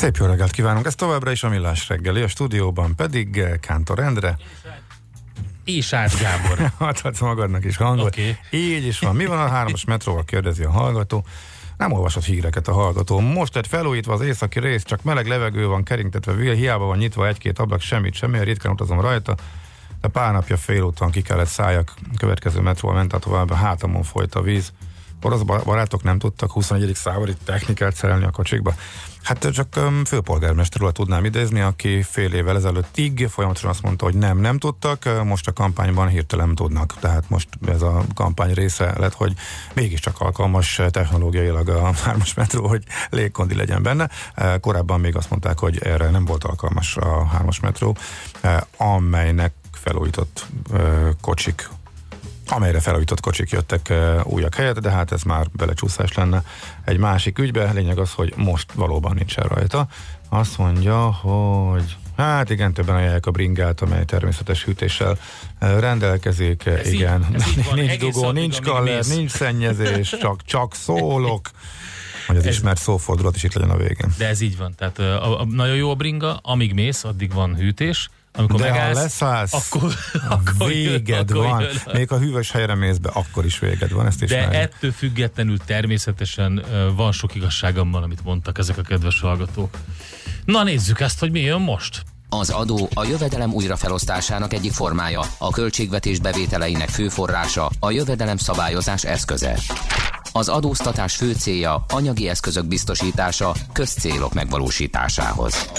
Szép jó reggelt kívánunk, ez továbbra is a Millás reggeli, a stúdióban pedig Kántor Endre. És Ács Gábor. Adhatsz magadnak is hangot. Oké. Így is van. Mi van a hármas metróval, kérdezi a hallgató. Nem olvasott híreket a hallgató. Most lett felújítva az északi rész, csak meleg levegő van keringtetve, vil, hiába van nyitva egy-két ablak, semmit, semmi, ritkán utazom rajta. De pár napja félúton ki kellett szálljak, következő metróval ment, tehát tovább hátamon folyt a víz. Orosz ba- barátok nem tudtak 21. századi technikát szerelni a kocsikba. Hát csak um, főpolgármesterről tudnám idézni, aki fél évvel ezelőttig folyamatosan azt mondta, hogy nem, nem tudtak, most a kampányban hirtelen tudnak. Tehát most ez a kampány része lett, hogy mégiscsak alkalmas technológiailag a hármas metró, hogy légkondi legyen benne. Korábban még azt mondták, hogy erre nem volt alkalmas a hármas metró, amelynek felújított kocsik amelyre felújított kocsik jöttek újak helyett, de hát ez már belecsúszás lenne egy másik ügybe. Lényeg az, hogy most valóban nincsen rajta. Azt mondja, hogy Hát igen, többen ajánlják a bringát, amely természetes hűtéssel rendelkezik. Ez igen, így- ez így van, nincs egész dugó, addig, nincs kaller, nincs szennyezés, csak, csak szólok. Hogy az Ez- ismert szófordulat is itt legyen a végén. De ez így van. Tehát a, a, nagyon jó a bringa, amíg mész, addig van hűtés. Amikor De ha megállsz, leszállsz, akkor, akkor véged jön, akkor van. Jön. Még a hűvös helyre mész be, akkor is véged van, ezt De ismerjük. ettől függetlenül természetesen van sok igazság abban, amit mondtak ezek a kedves hallgatók. Na nézzük ezt, hogy mi jön most. Az adó a jövedelem újrafelosztásának egyik formája, a költségvetés bevételeinek fő forrása, a jövedelem szabályozás eszköze. Az adóztatás fő célja anyagi eszközök biztosítása közcélok megvalósításához.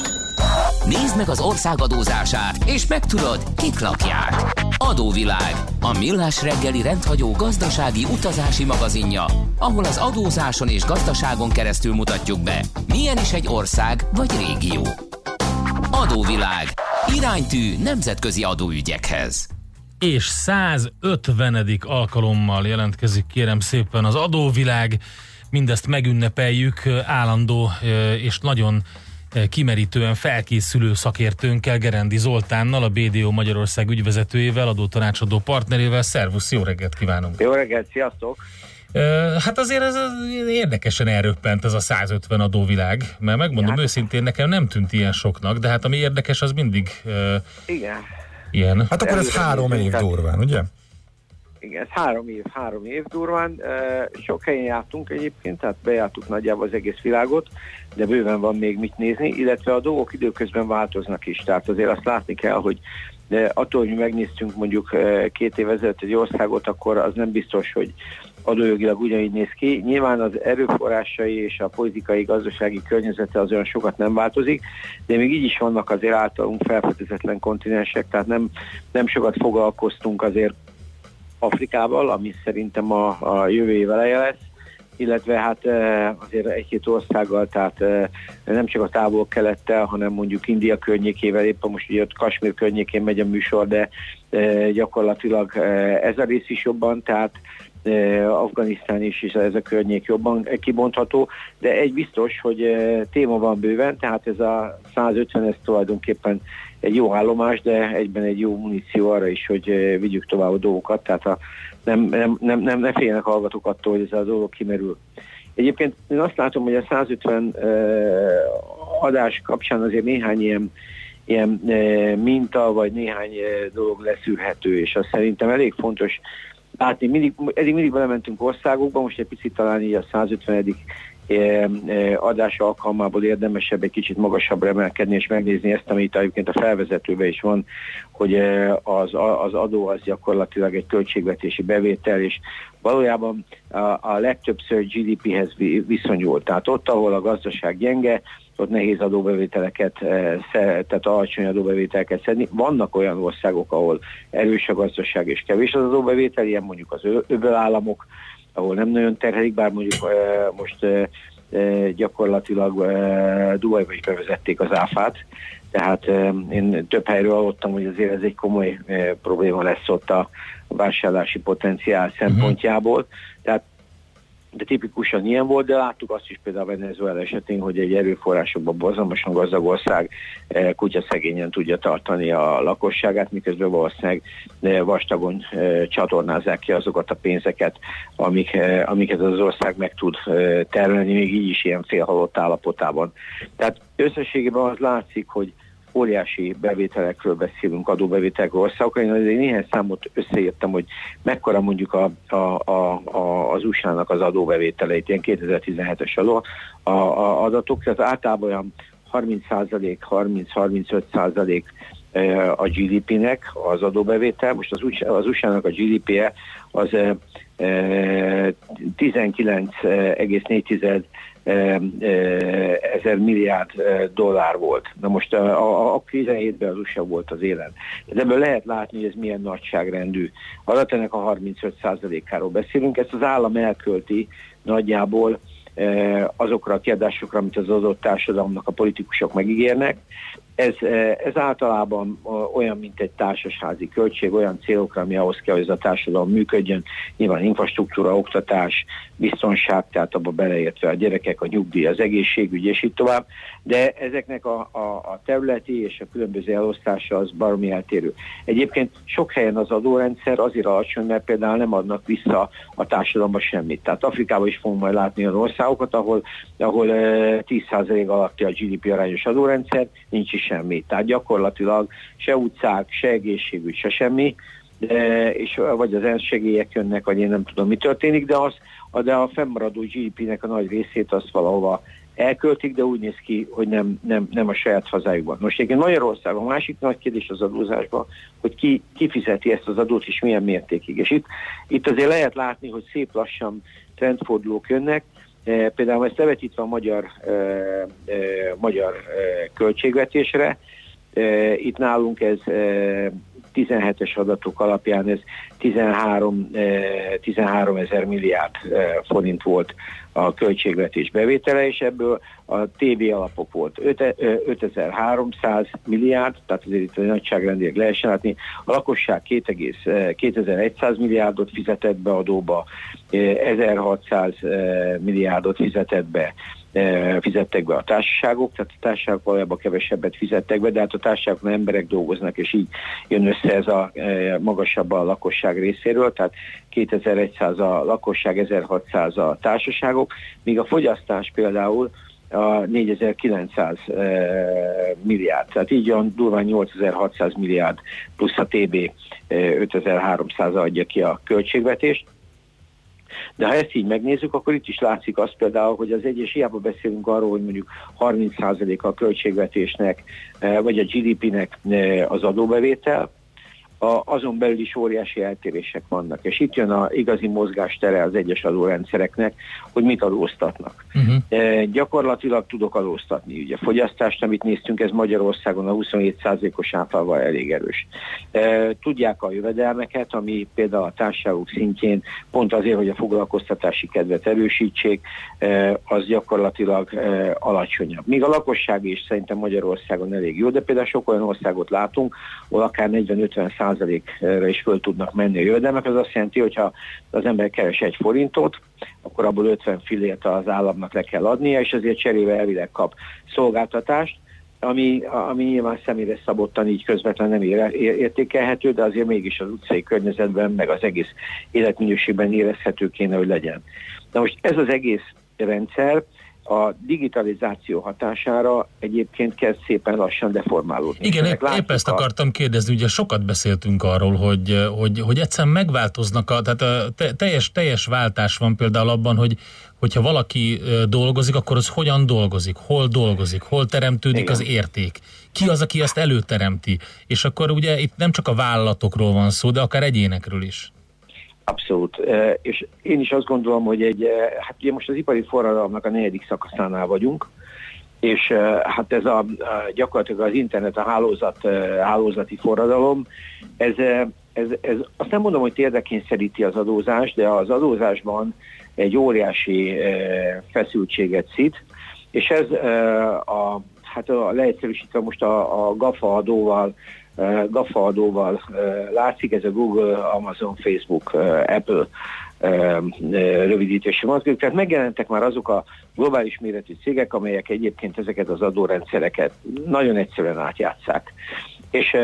Nézd meg az ország adózását, és megtudod, kik lakják. Adóvilág, a millás reggeli rendhagyó gazdasági utazási magazinja, ahol az adózáson és gazdaságon keresztül mutatjuk be, milyen is egy ország vagy régió. Adóvilág. Iránytű nemzetközi adóügyekhez. És 150. alkalommal jelentkezik kérem szépen az adóvilág. Mindezt megünnepeljük állandó és nagyon kimerítően felkészülő szakértőnkkel, Gerendi Zoltánnal, a BDO Magyarország ügyvezetőjével, adótanácsadó partnerével. Szervusz, jó reggelt kívánunk! Jó reggelt, sziasztok! Ö, Hát azért ez ez érdekesen elröppent ez a 150 adóvilág, mert megmondom Ja. őszintén, nekem nem tűnt ilyen soknak, de hát ami érdekes, az mindig ö, Igen, ilyen. Hát akkor ez három év durván, ugye? Igen, ez három év, három év durván. Sok helyen jártunk egyébként, tehát bejártuk nagyjából az egész világot, de bőven van még mit nézni, illetve a dolgok időközben változnak is. Tehát azért azt látni kell, hogy de attól, hogy megnéztünk mondjuk két év ezelőtt egy országot, akkor az nem biztos, hogy adójogilag ugyanígy néz ki. Nyilván az erőforrásai és a politikai, gazdasági környezete az olyan sokat nem változik, de még így is vannak azért általunk felfedezetlen kontinensek, tehát nem, nem sokat foglalkoztunk azért Afrikával, ami szerintem a, a jövő év eleje lesz, illetve hát eh, azért egy-két országgal, tehát eh, nem csak a távol kelettel, hanem mondjuk India környékével, éppen most ugye ott Kasmír környékén megy a műsor, de eh, gyakorlatilag ez a rész is jobban, tehát eh, Afganisztán is, és ez a környék jobban kibontható, de egy biztos, hogy téma van bőven, tehát ez a 150 ez tulajdonképpen egy jó állomás, de egyben egy jó muníció arra is, hogy eh, vigyük tovább a dolgokat, tehát a, nem, nem, nem, nem, ne féljenek hallgatók attól, hogy ez a dolog kimerül. Egyébként én azt látom, hogy a 150 eh, adás kapcsán azért néhány ilyen, ilyen eh, minta, vagy néhány eh, dolog leszűrhető, és azt szerintem elég fontos látni. Mindig, eddig mindig belementünk országokba, most egy picit talán így a 150 adás alkalmából érdemesebb egy kicsit magasabbra emelkedni és megnézni ezt, amit egyébként a felvezetőben is van, hogy az, az adó az gyakorlatilag egy költségvetési bevétel, és valójában a, a legtöbbször GDP-hez vi- viszonyul. Tehát ott, ahol a gazdaság gyenge, ott nehéz adóbevételeket, eh, tehát alacsony adóbevételeket szedni. Vannak olyan országok, ahol erős a gazdaság és kevés az adóbevétel, ilyen mondjuk az öböl államok, ahol nem nagyon terhelik, bár mondjuk eh, most eh, gyakorlatilag Dubajba is bevezették az áfát, tehát én több helyről hallottam, hogy azért ez egy komoly probléma lesz ott a vásárlási potenciál mhm. szempontjából. Tehát de tipikusan ilyen volt, de láttuk azt is például Venezuela esetén, hogy egy erőforrásokban borzalmasan gazdag ország eh, kutya szegényen tudja tartani a lakosságát, miközben valószínűleg eh, vastagon eh, csatornázzák ki azokat a pénzeket, amik, amiket az ország meg tud termelni, még így is ilyen félhalott állapotában. Tehát összességében az látszik, hogy óriási bevételekről beszélünk, adóbevételekről országokra. Én azért néhány számot összeírtam, hogy mekkora mondjuk a, a, a, a, az USA-nak az adóbevételeit, ilyen 2017-es adó, a, a adatok, tehát általában olyan 30% 30-35 százalék e, a GDP-nek az adóbevétel. Most az, USA, az USA-nak a GDP-je az 19,4 ezer milliárd dollár volt. Na most a, a, a 17-ben az USA volt az élen. De ebből lehet látni, hogy ez milyen nagyságrendű. Adat ennek a 35%-áról beszélünk. Ezt az állam elkölti nagyjából azokra a kiadásokra, amit az adott társadalomnak a politikusok megígérnek, ez, eh, ez általában olyan, mint egy társasházi költség, olyan célokra, ami ahhoz kell, hogy ez a társadalom működjön. Nyilván infrastruktúra, oktatás, biztonság, tehát abba beleértve a gyerekek, a nyugdíj, az egészségügy, és így tovább. De ezeknek a, a, a területi és a különböző elosztása az baromi eltérő. Egyébként sok helyen az adórendszer azért alacsony, mert például nem adnak vissza a társadalomba semmit. Tehát Afrikában is fogunk majd látni olyan országokat, ahol, ahol 10% eh, alatti a GDP arányos adórendszer, nincs is semmi. Tehát gyakorlatilag se utcák, se egészségügy, se semmi, de, és vagy az ENSZ segélyek jönnek, vagy én nem tudom, mi történik, de, az, de a fennmaradó GDP-nek a nagy részét azt valahova elköltik, de úgy néz ki, hogy nem, nem, nem a saját hazájukban. Most egyébként Magyarország a másik nagy kérdés az adózásban, hogy ki, ki fizeti ezt az adót, és milyen mértékig. És itt, itt azért lehet látni, hogy szép lassan trendfordulók jönnek, például ezt levetítve a magyar, e, e, magyar költségvetésre, itt nálunk ez 17-es adatok alapján ez 13, 13 ezer milliárd forint volt a költségvetés bevétele, és ebből a TV alapok volt 5300 milliárd, tehát azért itt a nagyságrendileg lehessen látni. A lakosság 2100 milliárdot fizetett be adóba, 1600 milliárdot fizetett be fizettek be a társaságok, tehát a társaságok valójában kevesebbet fizettek be, de hát a társaságokban emberek dolgoznak, és így jön össze ez a magasabb a lakosság részéről, tehát 2100 a lakosság, 1600 a társaságok, míg a fogyasztás például a 4900 milliárd, tehát így olyan durván 8600 milliárd plusz a TB 5300 adja ki a költségvetést. De ha ezt így megnézzük, akkor itt is látszik az például, hogy az egyes hiába beszélünk arról, hogy mondjuk 30% a költségvetésnek, vagy a GDP-nek az adóbevétel, a, azon belül is óriási eltérések vannak. És itt jön a igazi mozgástere az egyes adórendszereknek, hogy mit adóztatnak. Uh-huh. E, gyakorlatilag tudok adóztatni. Ugye fogyasztást, amit néztünk, ez Magyarországon a 27%-os áfával elég erős. E, tudják a jövedelmeket, ami például a társaságok szintjén pont azért, hogy a foglalkoztatási kedvet erősítsék, e, az gyakorlatilag e, alacsonyabb. Míg a lakosság is szerintem Magyarországon elég jó, de például sok olyan országot látunk, ahol akár 40-50 százalékra is föl tudnak menni a jövedelmek. Ez azt jelenti, hogyha az ember keres egy forintot, akkor abból 50 fillért az államnak le kell adnia, és azért cserébe elvileg kap szolgáltatást, ami, ami nyilván személyre szabottan így közvetlen nem értékelhető, de azért mégis az utcai környezetben, meg az egész életminőségben érezhető kéne, hogy legyen. Na most ez az egész rendszer, a digitalizáció hatására egyébként kezd szépen lassan deformálódni. Igen, épp, épp ezt a... akartam kérdezni, ugye sokat beszéltünk arról, hogy, hogy, hogy egyszerűen megváltoznak, a, tehát a teljes, teljes váltás van például abban, hogy hogyha valaki dolgozik, akkor az hogyan dolgozik, hol dolgozik, hol teremtődik Igen. az érték, ki az, aki ezt előteremti, és akkor ugye itt nem csak a vállalatokról van szó, de akár egyénekről is. Abszolút. És én is azt gondolom, hogy egy, hát ugye most az ipari forradalomnak a negyedik szakaszánál vagyunk, és hát ez a, gyakorlatilag az internet, a hálózat, hálózati forradalom, ez, ez, ez azt nem mondom, hogy térdekényszeríti az adózást, de az adózásban egy óriási feszültséget szít, és ez a, hát a, leegyszerűsítve most a, a GAFA adóval GAFA adóval látszik, ez a Google, Amazon, Facebook, Apple rövidítési mozgók. Tehát megjelentek már azok a globális méretű cégek, amelyek egyébként ezeket az adórendszereket nagyon egyszerűen átjátszák. És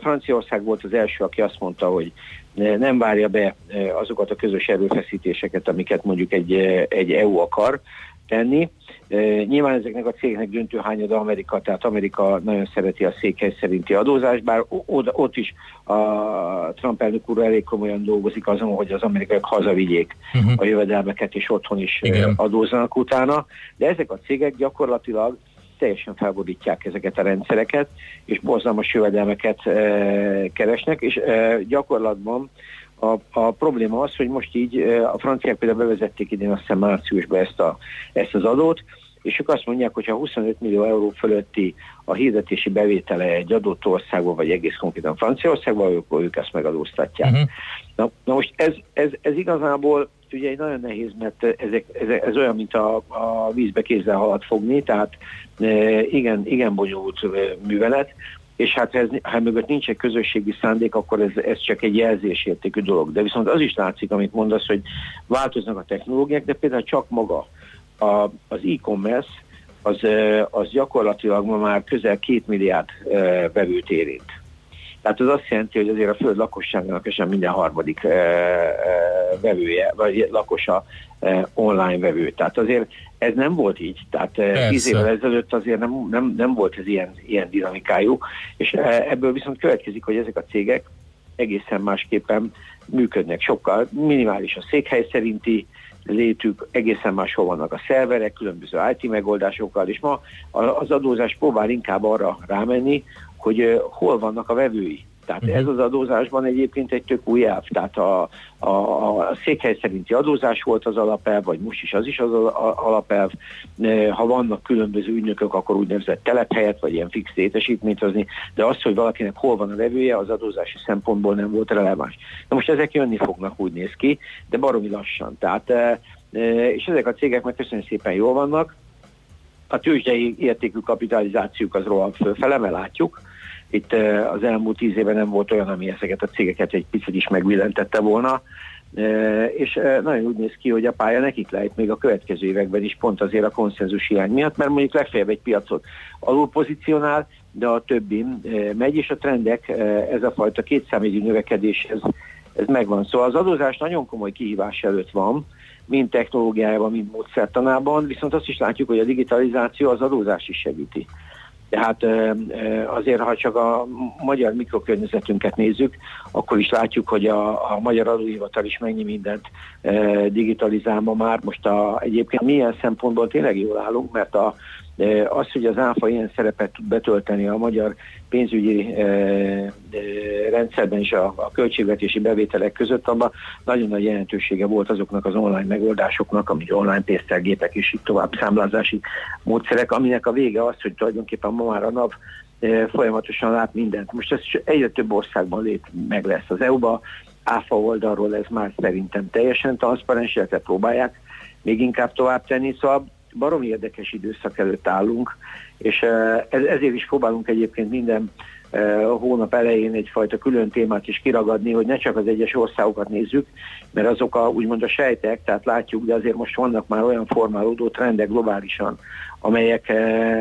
Franciaország volt az első, aki azt mondta, hogy nem várja be azokat a közös erőfeszítéseket, amiket mondjuk egy, egy EU akar tenni, Nyilván ezeknek a cégeknek döntő hányada Amerika, tehát Amerika nagyon szereti a székhely szerinti adózást, bár oda, ott is a Trump elnök úr elég komolyan dolgozik azon, hogy az amerikaiak hazavigyék uh-huh. a jövedelmeket, és otthon is Igen. adózzanak utána, de ezek a cégek gyakorlatilag teljesen felborítják ezeket a rendszereket, és borzalmas jövedelmeket e, keresnek, és e, gyakorlatban a, a probléma az, hogy most így a franciák például bevezették idén azt hiszem márciusban ezt, a, ezt az adót, és ők azt mondják, hogy ha 25 millió euró fölötti a hirdetési bevétele egy adott országban, vagy egész konkrétan Franciaországban, akkor ők ezt megadóztatják. Uh-huh. Na, na most ez, ez, ez igazából ugye egy nagyon nehéz, mert ezek, ez, ez olyan, mint a, a vízbe kézzel halat fogni, tehát e, igen, igen bonyolult művelet, és hát ez, ha mögött nincs egy közösségi szándék, akkor ez, ez csak egy jelzésértékű dolog. De viszont az is látszik, amit mondasz, hogy változnak a technológiák, de például csak maga a, az e-commerce az, az gyakorlatilag ma már közel két milliárd vevőt érint. Tehát az azt jelenti, hogy azért a föld lakosságának esetleg minden harmadik vevője, vagy lakosa online vevő. Tehát azért ez nem volt így. Tehát Persze. tíz évvel ezelőtt azért nem, nem, nem volt ez ilyen, ilyen dinamikájú, és ebből viszont következik, hogy ezek a cégek egészen másképpen működnek. Sokkal minimális a székhely szerinti létük, egészen máshol vannak a szerverek, különböző IT megoldásokkal, és ma az adózás próbál inkább arra rámenni, hogy hol vannak a vevői. Tehát uh-huh. ez az adózásban egyébként egy tök új elv. Tehát a, a, a székhely szerinti adózás volt az alapelv, vagy most is az is az alapelv. Ha vannak különböző ügynökök, akkor úgynevezett telephelyet, vagy ilyen fix létesítményt hozni, de az, hogy valakinek hol van a vevője, az adózási szempontból nem volt releváns. Na most ezek jönni fognak, úgy néz ki, de baromi lassan. Tehát, és ezek a cégek meg köszönöm szépen jól vannak, a tőzsdei értékű kapitalizációk az rohan fölfele, mert látjuk, itt az elmúlt tíz éve nem volt olyan, ami ezeket a cégeket egy picit is megvillentette volna, és nagyon úgy néz ki, hogy a pálya nekik lehet még a következő években is pont azért a konszenzus hiány miatt, mert mondjuk legfeljebb egy piacot alul pozícionál, de a többi megy, és a trendek, ez a fajta kétszámjegyű növekedés, ez, ez megvan. Szóval az adózás nagyon komoly kihívás előtt van, mind technológiájában, mind módszertanában, viszont azt is látjuk, hogy a digitalizáció az adózás is segíti. Tehát azért, ha csak a magyar mikrokörnyezetünket nézzük, akkor is látjuk, hogy a, a magyar adóhivatal is mennyi mindent digitalizál már. Most a, egyébként milyen szempontból tényleg jól állunk, mert a, az, hogy az ÁFA ilyen szerepet tud betölteni a magyar pénzügyi rendszerben és a, a költségvetési bevételek között, abban nagyon nagy jelentősége volt azoknak az online megoldásoknak, amik online pénztergépek és így tovább számlázási módszerek, aminek a vége az, hogy tulajdonképpen ma már a nap folyamatosan lát mindent. Most ez egyre több országban lét meg lesz az EU-ba, ÁFA oldalról ez már szerintem teljesen transzparens, illetve próbálják még inkább tovább tenni, szóval barom érdekes időszak előtt állunk, és ezért is próbálunk egyébként minden hónap elején egyfajta külön témát is kiragadni, hogy ne csak az egyes országokat nézzük, mert azok a, úgymond a sejtek, tehát látjuk, de azért most vannak már olyan formálódó trendek globálisan, amelyek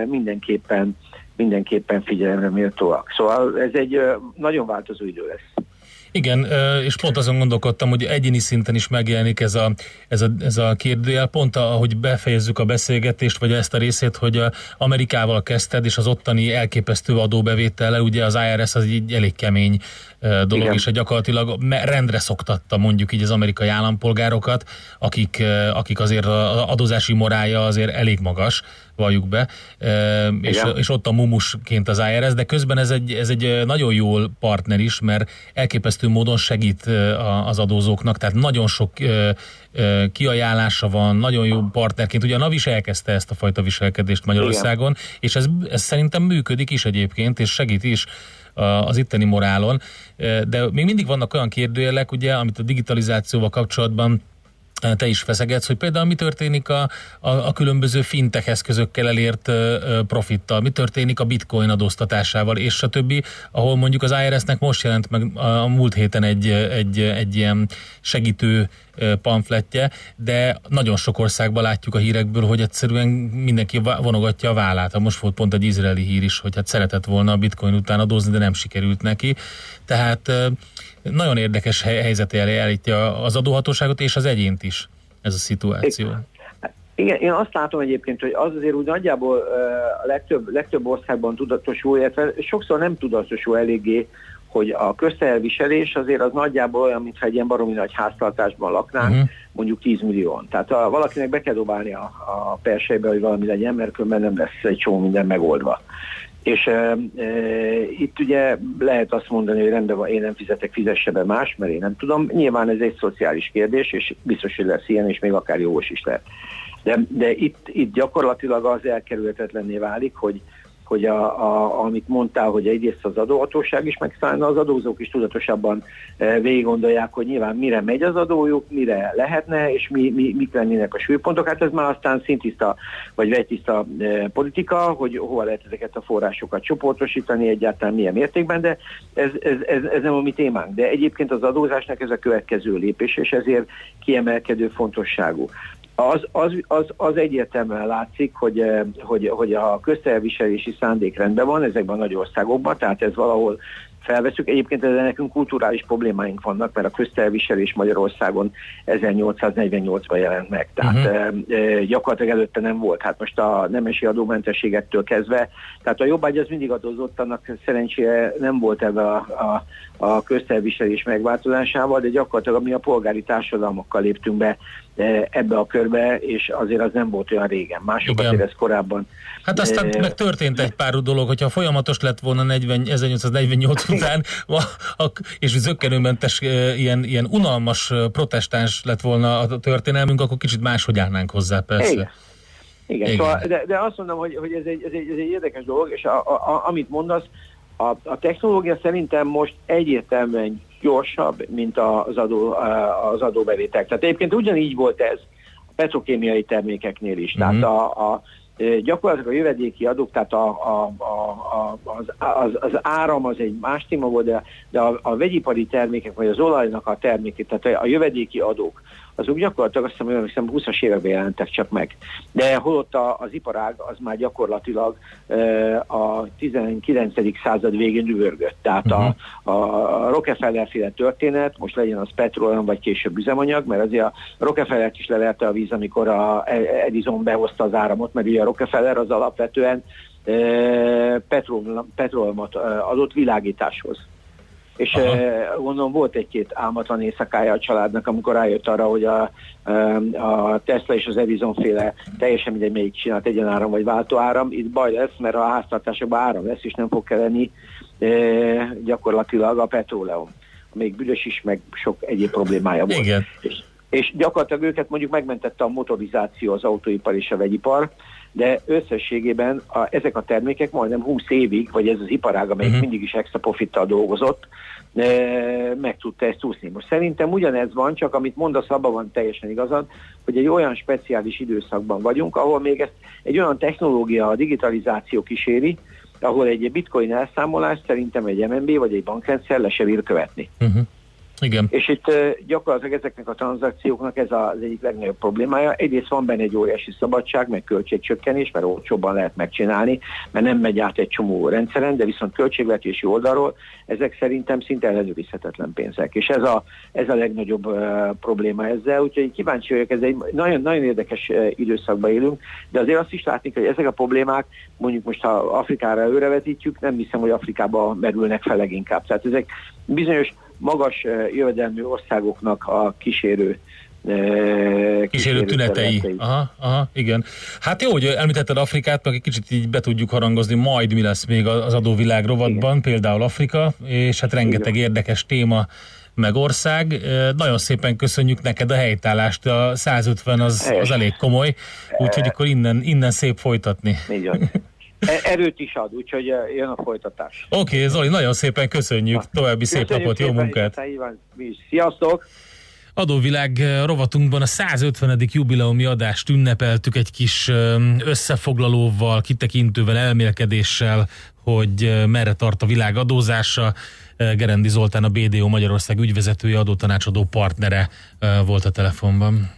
mindenképpen mindenképpen figyelemre méltóak. Szóval ez egy nagyon változó idő lesz. Igen, és pont azon gondolkodtam, hogy egyéni szinten is megjelenik ez a, ez a, ez a kérdőjel, pont ahogy befejezzük a beszélgetést, vagy ezt a részét, hogy Amerikával kezdted, és az ottani elképesztő adóbevétellel, ugye az IRS az egy elég kemény dolog, Igen. és gyakorlatilag rendre szoktatta mondjuk így az amerikai állampolgárokat, akik, akik azért az adózási morálja azért elég magas, valljuk be, és, és ott a mumusként az IRS, de közben ez egy, ez egy nagyon jól partner is, mert elképesztő módon segít az adózóknak, tehát nagyon sok kiajánlása van, nagyon jó partnerként. Ugye a NAV is elkezdte ezt a fajta viselkedést Magyarországon, Igen. és ez, ez szerintem működik is egyébként, és segít is az itteni morálon, de még mindig vannak olyan kérdőjelek, ugye, amit a digitalizációval kapcsolatban te is feszegetsz, hogy például mi történik a, a, a különböző fintech eszközökkel elért uh, profittal, mi történik a bitcoin adóztatásával, és a többi, ahol mondjuk az IRS-nek most jelent meg a, a múlt héten egy, egy, egy ilyen segítő pamfletje, de nagyon sok országban látjuk a hírekből, hogy egyszerűen mindenki vonogatja a vállát. Most volt pont egy izraeli hír is, hogy hát szeretett volna a bitcoin után adózni, de nem sikerült neki. Tehát nagyon érdekes helyzet állítja az adóhatóságot és az egyént is ez a szituáció. Igen, én azt látom egyébként, hogy az azért úgy nagyjából a legtöbb, legtöbb országban tudatosul, illetve sokszor nem tudatosul eléggé, hogy a közteherviselés azért az nagyjából olyan, mintha egy ilyen baromi nagy háztartásban laknánk, uh-huh. mondjuk 10 millióan. Tehát ha valakinek be kell dobálni a, a persejbe, hogy valami legyen, mert különben nem lesz egy csomó minden megoldva. És e, e, itt ugye lehet azt mondani, hogy rendben van, én nem fizetek, fizesse be más, mert én nem tudom. Nyilván ez egy szociális kérdés, és biztos, hogy lesz ilyen, és még akár jogos is lehet. De, de itt, itt gyakorlatilag az elkerülhetetlenné válik, hogy, hogy a, a, amit mondtál, hogy egyrészt az adóhatóság is, meg az adózók is tudatosabban e, végig gondolják, hogy nyilván mire megy az adójuk, mire lehetne, és mi, mi, mik lennének a súlypontok. Hát ez már aztán szintiszta, vagy vegytiszta e, politika, hogy hova lehet ezeket a forrásokat csoportosítani, egyáltalán milyen mértékben, de ez, ez, ez, ez nem a mi témánk. De egyébként az adózásnak ez a következő lépés, és ezért kiemelkedő fontosságú az, az, az, az egyértelműen látszik, hogy, eh, hogy, hogy a köztelviselési szándék rendben van ezekben a nagy országokban, tehát ez valahol felveszünk. Egyébként ezzel nekünk kulturális problémáink vannak, mert a köztelviselés Magyarországon 1848-ban jelent meg. Tehát uh-huh. e, gyakorlatilag előtte nem volt. Hát most a nemesi adómentességettől kezdve, tehát a jobbágy az mindig adózott, annak szerencsére nem volt ebbe a, a, a köztelviselés megváltozásával, de gyakorlatilag mi a polgári léptünk be ebbe a körbe, és azért az nem volt olyan régen. Mások Igen. azért ez korábban. Hát aztán e, meg történt egy pár dolog, hogyha folyamatos lett volna 40, 1848 után, és zöggenőmentes ilyen, ilyen unalmas protestáns lett volna a történelmünk, akkor kicsit máshogy állnánk hozzá, persze. Igen. Igen, Igen. Szóval, de, de azt mondom, hogy, hogy ez, egy, ez, egy, ez egy érdekes dolog, és a, a, a, amit mondasz, a, a technológia szerintem most egyértelműen gyorsabb, mint az, adó, az adóbevétel. Tehát egyébként ugyanígy volt ez a petrokémiai termékeknél is. Mm-hmm. Tehát a, a gyakorlatilag a jövedéki adók, tehát a, a, a, az, az, az áram az egy más téma volt, de, de a, a vegyipari termékek, vagy az olajnak a termékek, tehát a jövedéki adók, azok gyakorlatilag azt hiszem, hiszem 20-as években jelentek csak meg. De holott a, az iparág az már gyakorlatilag a 19. század végén üvörgött. Tehát uh-huh. a, a Rockefeller féle történet, most legyen az petróleum vagy később üzemanyag, mert azért a Rockefeller is lelerte a víz, amikor a Edison behozta az áramot, mert ugye a Rockefeller az alapvetően petrólumot adott világításhoz és Aha. gondolom volt egy-két álmatlan éjszakája a családnak, amikor rájött arra, hogy a, a Tesla és az Edison féle teljesen mindegy, melyik csinált egyenáram vagy váltóáram, itt baj lesz, mert a háztartásokban áram lesz, és nem fog kelleni e, gyakorlatilag a petróleum. Még büdös is, meg sok egyéb problémája volt. Igen. És, és gyakorlatilag őket mondjuk megmentette a motorizáció, az autóipar és a vegyipar, de összességében a, ezek a termékek majdnem 20 évig, vagy ez az iparág, amelyik uh-huh. mindig is extra profittal dolgozott, e, meg tudta ezt úszni. Most szerintem ugyanez van, csak amit mondasz, abban van teljesen igazad, hogy egy olyan speciális időszakban vagyunk, ahol még ezt egy olyan technológia, a digitalizáció kíséri, ahol egy bitcoin elszámolás szerintem egy MNB vagy egy bankrendszer le se bír követni. Uh-huh. Igen. És itt gyakorlatilag ezeknek a tranzakcióknak ez az egyik legnagyobb problémája. Egyrészt van benne egy óriási szabadság, meg költségcsökkenés, mert olcsóbban lehet megcsinálni, mert nem megy át egy csomó rendszeren, de viszont költségvetési oldalról ezek szerintem szinte ellenőrizhetetlen pénzek. És ez a, ez a legnagyobb uh, probléma ezzel, úgyhogy kíváncsi vagyok, ez egy nagyon, nagyon érdekes uh, időszakban élünk, de azért azt is látni, hogy ezek a problémák, mondjuk most ha Afrikára őrevetítjük, nem hiszem, hogy Afrikába merülnek fel leginkább. Tehát ezek bizonyos magas eh, jövedelmű országoknak a kísérő kísérő, kísérő tünetei. Aha, aha, igen. Hát jó, hogy említetted Afrikát, meg egy kicsit így be tudjuk harangozni, majd mi lesz még az adóvilág rovatban, igen. például Afrika, és hát rengeteg igen. érdekes téma meg ország. Eh, nagyon szépen köszönjük neked a helytállást, a 150 az, az elég komoly, úgyhogy akkor innen, innen szép folytatni. Így erőt is ad, úgyhogy e, jön a folytatás. Oké, okay, Zoli, nagyon szépen köszönjük, további szép napot, jó munkát! Sziasztok! Adóvilág rovatunkban a 150. jubileumi adást ünnepeltük egy kis összefoglalóval, kitekintővel, elmélkedéssel, hogy merre tart a világ adózása. Gerendi Zoltán, a BDO Magyarország ügyvezetője, adótanácsadó partnere volt a telefonban.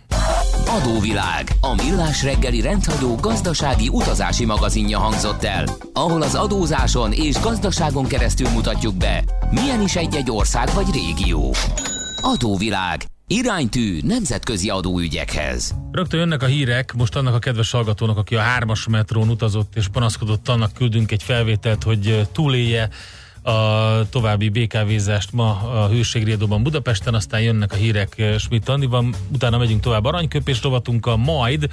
Adóvilág, a millás reggeli rendhagyó gazdasági utazási magazinja hangzott el, ahol az adózáson és gazdaságon keresztül mutatjuk be, milyen is egy-egy ország vagy régió. Adóvilág, iránytű nemzetközi adóügyekhez. Rögtön jönnek a hírek, most annak a kedves hallgatónak, aki a hármas metrón utazott és panaszkodott, annak küldünk egy felvételt, hogy túlélje a további BKV-zást ma a Hőségriadóban Budapesten, aztán jönnek a hírek eh, Schmidt Andiban, utána megyünk tovább aranyköpés rovatunkkal, majd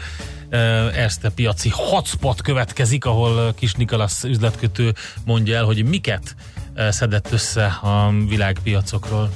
ezt a piaci hotspot következik, ahol Kis Nikolasz üzletkötő mondja el, hogy miket eh, szedett össze a világpiacokról.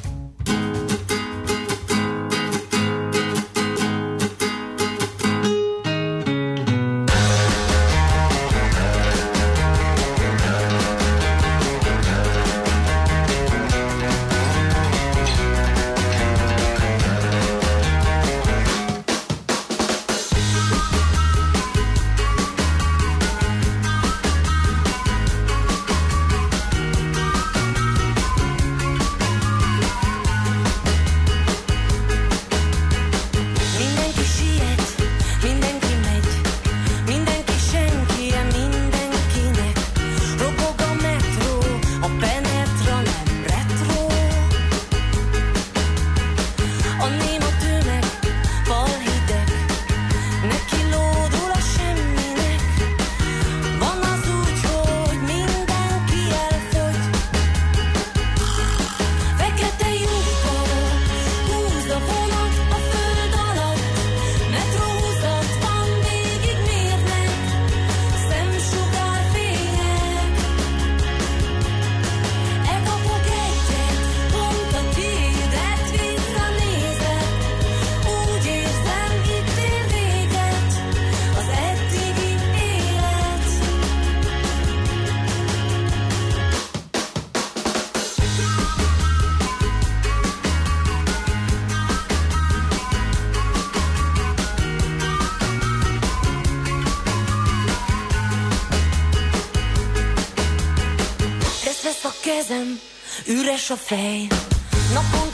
Üres a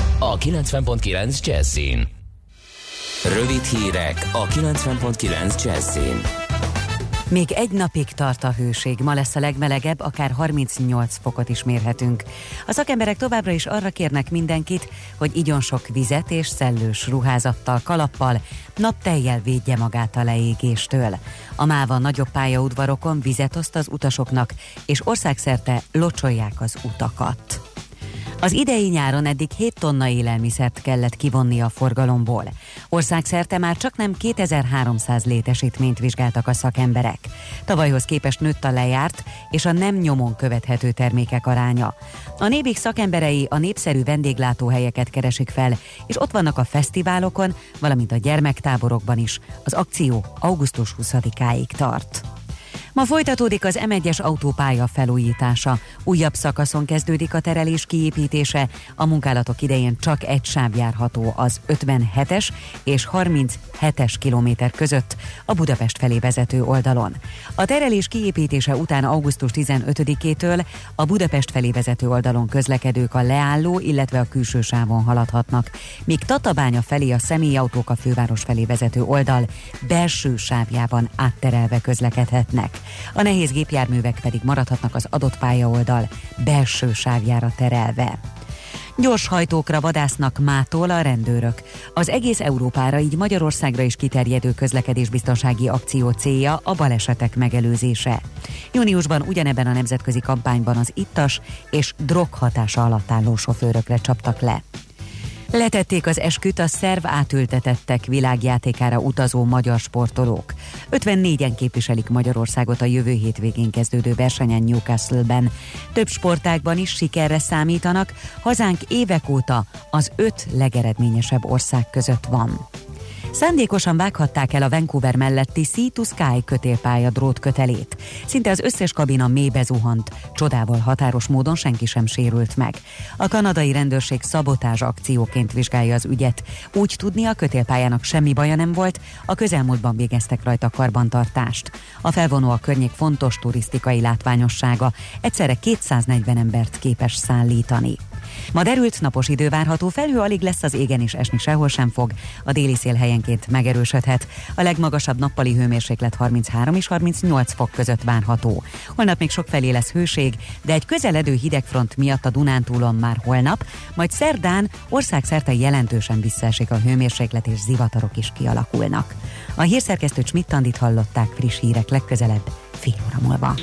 a 90.9 Jazzin. Rövid hírek a 90.9 Jazzin. Még egy napig tart a hőség, ma lesz a legmelegebb, akár 38 fokot is mérhetünk. A szakemberek továbbra is arra kérnek mindenkit, hogy igyon sok vizet és szellős ruházattal, kalappal, naptejjel védje magát a leégéstől. A MÁVA nagyobb pályaudvarokon vizet oszt az utasoknak, és országszerte locsolják az utakat. Az idei nyáron eddig 7 tonna élelmiszert kellett kivonni a forgalomból. Országszerte már csak nem 2300 létesítményt vizsgáltak a szakemberek. Tavalyhoz képest nőtt a lejárt és a nem nyomon követhető termékek aránya. A Nébik szakemberei a népszerű vendéglátóhelyeket keresik fel, és ott vannak a fesztiválokon, valamint a gyermektáborokban is. Az akció augusztus 20-áig tart. Ma folytatódik az M1-es autópálya felújítása. Újabb szakaszon kezdődik a terelés kiépítése. A munkálatok idején csak egy sáv járható az 57-es és 37-es kilométer között a Budapest felé vezető oldalon. A terelés kiépítése után augusztus 15-től a Budapest felé vezető oldalon közlekedők a leálló, illetve a külső sávon haladhatnak, míg Tatabánya felé a személyautók a főváros felé vezető oldal belső sávjában átterelve közlekedhetnek. A nehéz gépjárművek pedig maradhatnak az adott pályaoldal belső sávjára terelve. Gyors hajtókra vadásznak mától a rendőrök. Az egész Európára, így Magyarországra is kiterjedő közlekedésbiztonsági akció célja a balesetek megelőzése. Júniusban ugyanebben a nemzetközi kampányban az ittas és droghatása alatt álló sofőrökre csaptak le. Letették az esküt a szerv átültetettek világjátékára utazó magyar sportolók. 54-en képviselik Magyarországot a jövő hétvégén kezdődő versenyen Newcastle-ben. Több sportákban is sikerre számítanak, hazánk évek óta az öt legeredményesebb ország között van. Szándékosan vághatták el a Vancouver melletti Sea to Sky kötélpálya drótkötelét. Szinte az összes kabina mélybe zuhant, csodával határos módon senki sem sérült meg. A kanadai rendőrség szabotázs akcióként vizsgálja az ügyet. Úgy tudni, a kötélpályának semmi baja nem volt, a közelmúltban végeztek rajta karbantartást. A felvonó a környék fontos turisztikai látványossága, egyszerre 240 embert képes szállítani. Ma derült napos idő várható, felhő alig lesz az égen és esni sehol sem fog. A déli szél helyenként megerősödhet. A legmagasabb nappali hőmérséklet 33 és 38 fok között várható. Holnap még sok felé lesz hőség, de egy közeledő hidegfront miatt a Dunántúlon már holnap, majd szerdán országszerte jelentősen visszaesik a hőmérséklet és zivatarok is kialakulnak. A hírszerkesztő Csmittandit hallották friss hírek legközelebb fél óra múlva.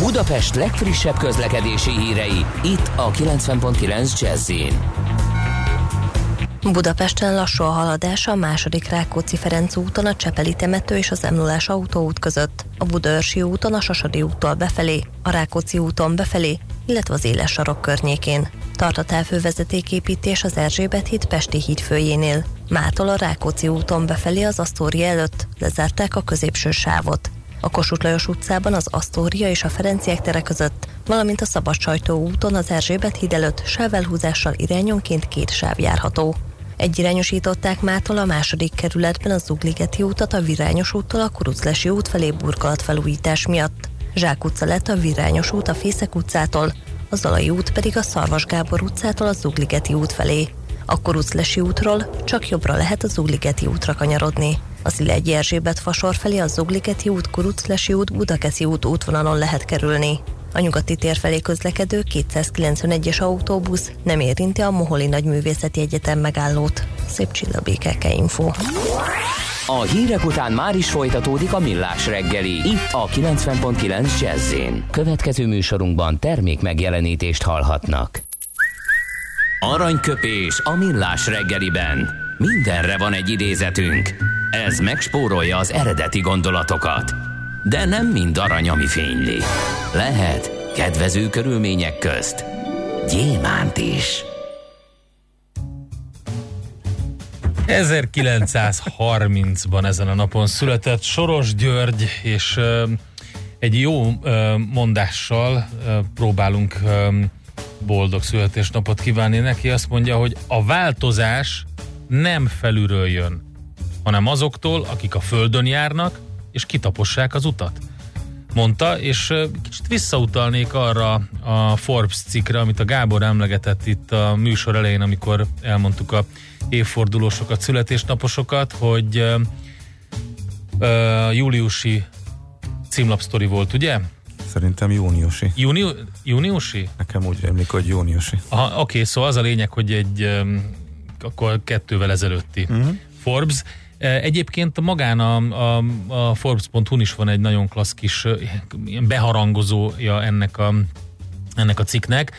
Budapest legfrissebb közlekedési hírei, itt a 90.9 jazz Budapesten lassú a haladás a második Rákóczi-Ferenc úton a Csepeli temető és az m autóút között, a Budaörsi úton a Sasadi úttól befelé, a Rákóczi úton befelé, illetve az éles sarok környékén. Tart a távfővezetéképítés az Erzsébet híd Pesti híd főjénél. Mától a Rákóczi úton befelé az Asztória előtt lezárták a középső sávot a Kossuth Lajos utcában az Asztória és a Ferenciek tere között, valamint a Szabadsajtó úton az Erzsébet híd előtt sávelhúzással irányonként két sáv járható. Egyirányosították mától a második kerületben az Zugligeti útat a Virányos úttól a Kuruclesi út felé burkolat felújítás miatt. Zsák utca lett a Virányos út a Fészek utcától, a Zalai út pedig a Szarvas Gábor utcától a Zugligeti út felé. A Kuruclesi útról csak jobbra lehet a Zugligeti útra kanyarodni. A Szilegyi Erzsébet fasor felé a Zugligeti út, Kuruclesi út, Budakeszi út útvonalon lehet kerülni. A nyugati tér felé közlekedő 291-es autóbusz nem érinti a Moholi Nagyművészeti Egyetem megállót. Szép csillabékeke info. A hírek után már is folytatódik a millás reggeli, itt a 90.9 jazz Következő műsorunkban termék megjelenítést hallhatnak. Aranyköpés a millás reggeliben. Mindenre van egy idézetünk. Ez megspórolja az eredeti gondolatokat. De nem mind arany, ami fényli. Lehet kedvező körülmények közt gyémánt is. 1930-ban ezen a napon született Soros György, és ö, egy jó ö, mondással ö, próbálunk boldog születésnapot kívánni neki. Azt mondja, hogy a változás nem felülről jön, hanem azoktól, akik a földön járnak, és kitapossák az utat. Mondta, és kicsit visszautalnék arra a Forbes cikkre, amit a Gábor emlegetett itt a műsor elején, amikor elmondtuk a évfordulósokat, születésnaposokat, hogy uh, júliusi címlapsztori volt, ugye? Szerintem júniusi. Júniu, júniusi? Nekem úgy emlik, hogy júniusi. Aha, oké, szóval az a lényeg, hogy egy um, akkor kettővel ezelőtti uh-huh. Forbes. Egyébként magán a, a, a Forbes.hu-n is van egy nagyon klassz kis beharangozója ennek a, ennek a cikknek.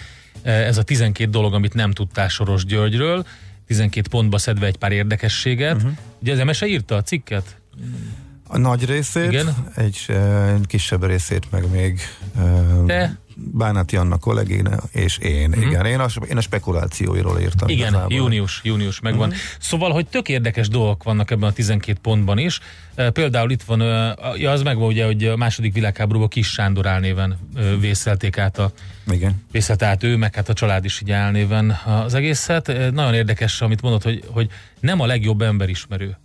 Ez a 12 dolog, amit nem tudtál Soros Györgyről, 12 pontba szedve egy pár érdekességet. Uh-huh. Ugye az MSE írta a cikket? A nagy részét, Igen? egy uh, kisebb részét meg még Te? Bánati Anna kollégéne és én. Uh-huh. Igen, én a, én a spekulációiról írtam. Igen, igazából. június, június megvan. Uh-huh. Szóval, hogy tök érdekes dolgok vannak ebben a 12 pontban is. Uh, például itt van, ja, az megvan ugye, hogy a második világháborúban Kis Sándor álnéven vészelték át a igen. Vészelt át ő, meg hát a család is így álnéven az egészet. Nagyon érdekes, amit mondott, hogy, hogy nem a legjobb emberismerő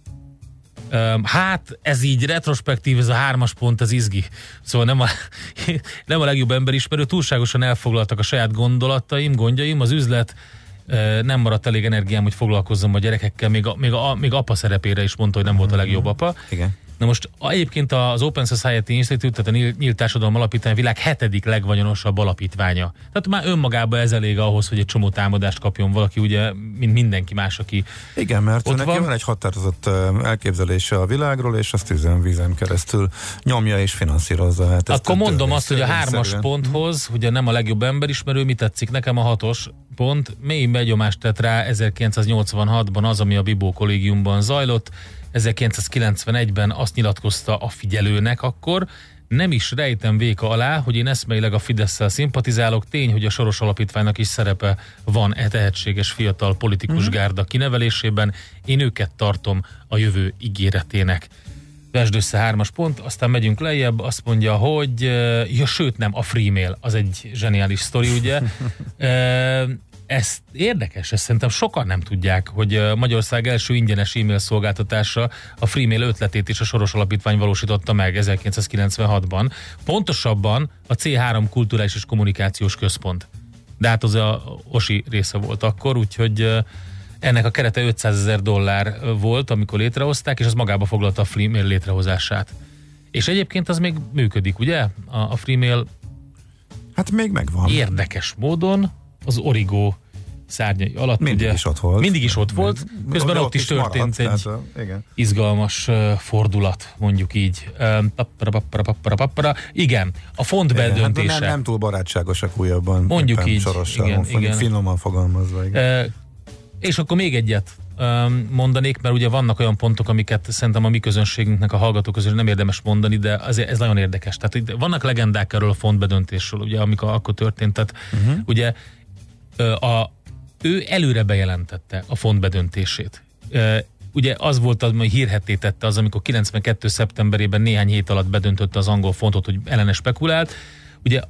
Hát ez így retrospektív, ez a hármas pont, az izgi. Szóval nem a, nem a legjobb emberismerő, túlságosan elfoglaltak a saját gondolataim, gondjaim, az üzlet nem maradt elég energiám, hogy foglalkozzam a gyerekekkel, még, a, még, a, még apa szerepére is mondta, hogy nem volt a legjobb apa. Igen. Na most egyébként az Open Society Institute, tehát a Nyílt Társadalom Alapítvány világ hetedik legvagyonosabb alapítványa. Tehát már önmagában ez elég ahhoz, hogy egy csomó támadást kapjon valaki, ugye, mint mindenki más, aki Igen, mert ott neki van. van egy határozott elképzelése a világról, és azt üzenvízen keresztül nyomja és finanszírozza. Hát Akkor mondom azt, hogy a hármas ponthoz, ugye nem a legjobb emberismerő, mi tetszik nekem a hatos pont, mély begyomást tett rá 1986-ban az, ami a Bibó kollégiumban zajlott, 1991-ben azt nyilatkozta a figyelőnek akkor, nem is rejtem véka alá, hogy én eszmeileg a fidesz szimpatizálok. Tény, hogy a Soros Alapítványnak is szerepe van e tehetséges fiatal politikus mm-hmm. gárda kinevelésében. Én őket tartom a jövő ígéretének. Vesd össze hármas pont, aztán megyünk lejjebb, azt mondja, hogy ja, sőt nem, a Freemail, az egy zseniális sztori, ugye. Ez érdekes, ezt szerintem sokan nem tudják, hogy Magyarország első ingyenes e-mail szolgáltatása a Freemail ötletét is a Soros Alapítvány valósította meg 1996-ban. Pontosabban a C3 Kulturális és Kommunikációs Központ. De hát az a OSI része volt akkor, úgyhogy ennek a kerete 500 ezer dollár volt, amikor létrehozták, és az magába foglalta a Freemail létrehozását. És egyébként az még működik, ugye? A, a Freemail Hát még megvan. Érdekes módon az Origo szárnyai alatt. Mindig ugye, is ott volt. Mindig is ott volt, közben ott, ott is történt maradt, egy tehát, igen. izgalmas uh, fordulat, mondjuk így. Um, pappara, pappara, pappara, pappara. Igen, a font igen, bedöntése. Hát nem, nem túl barátságosak újabban. Mondjuk így. Igen, igen. Finoman fogalmazva. Igen. Uh, és akkor még egyet mondanék, mert ugye vannak olyan pontok, amiket szerintem a mi közönségünknek, a hallgatók közül nem érdemes mondani, de azért ez nagyon érdekes. Tehát vannak legendák erről a fontbedöntésről, ugye, amikor akkor történt. Tehát uh-huh. ugye a, ő előre bejelentette a font bedöntését. Ugye az volt, hogy hírhetté tette az, amikor 92. szeptemberében néhány hét alatt bedöntötte az angol fontot, hogy ellene spekulált. Ugye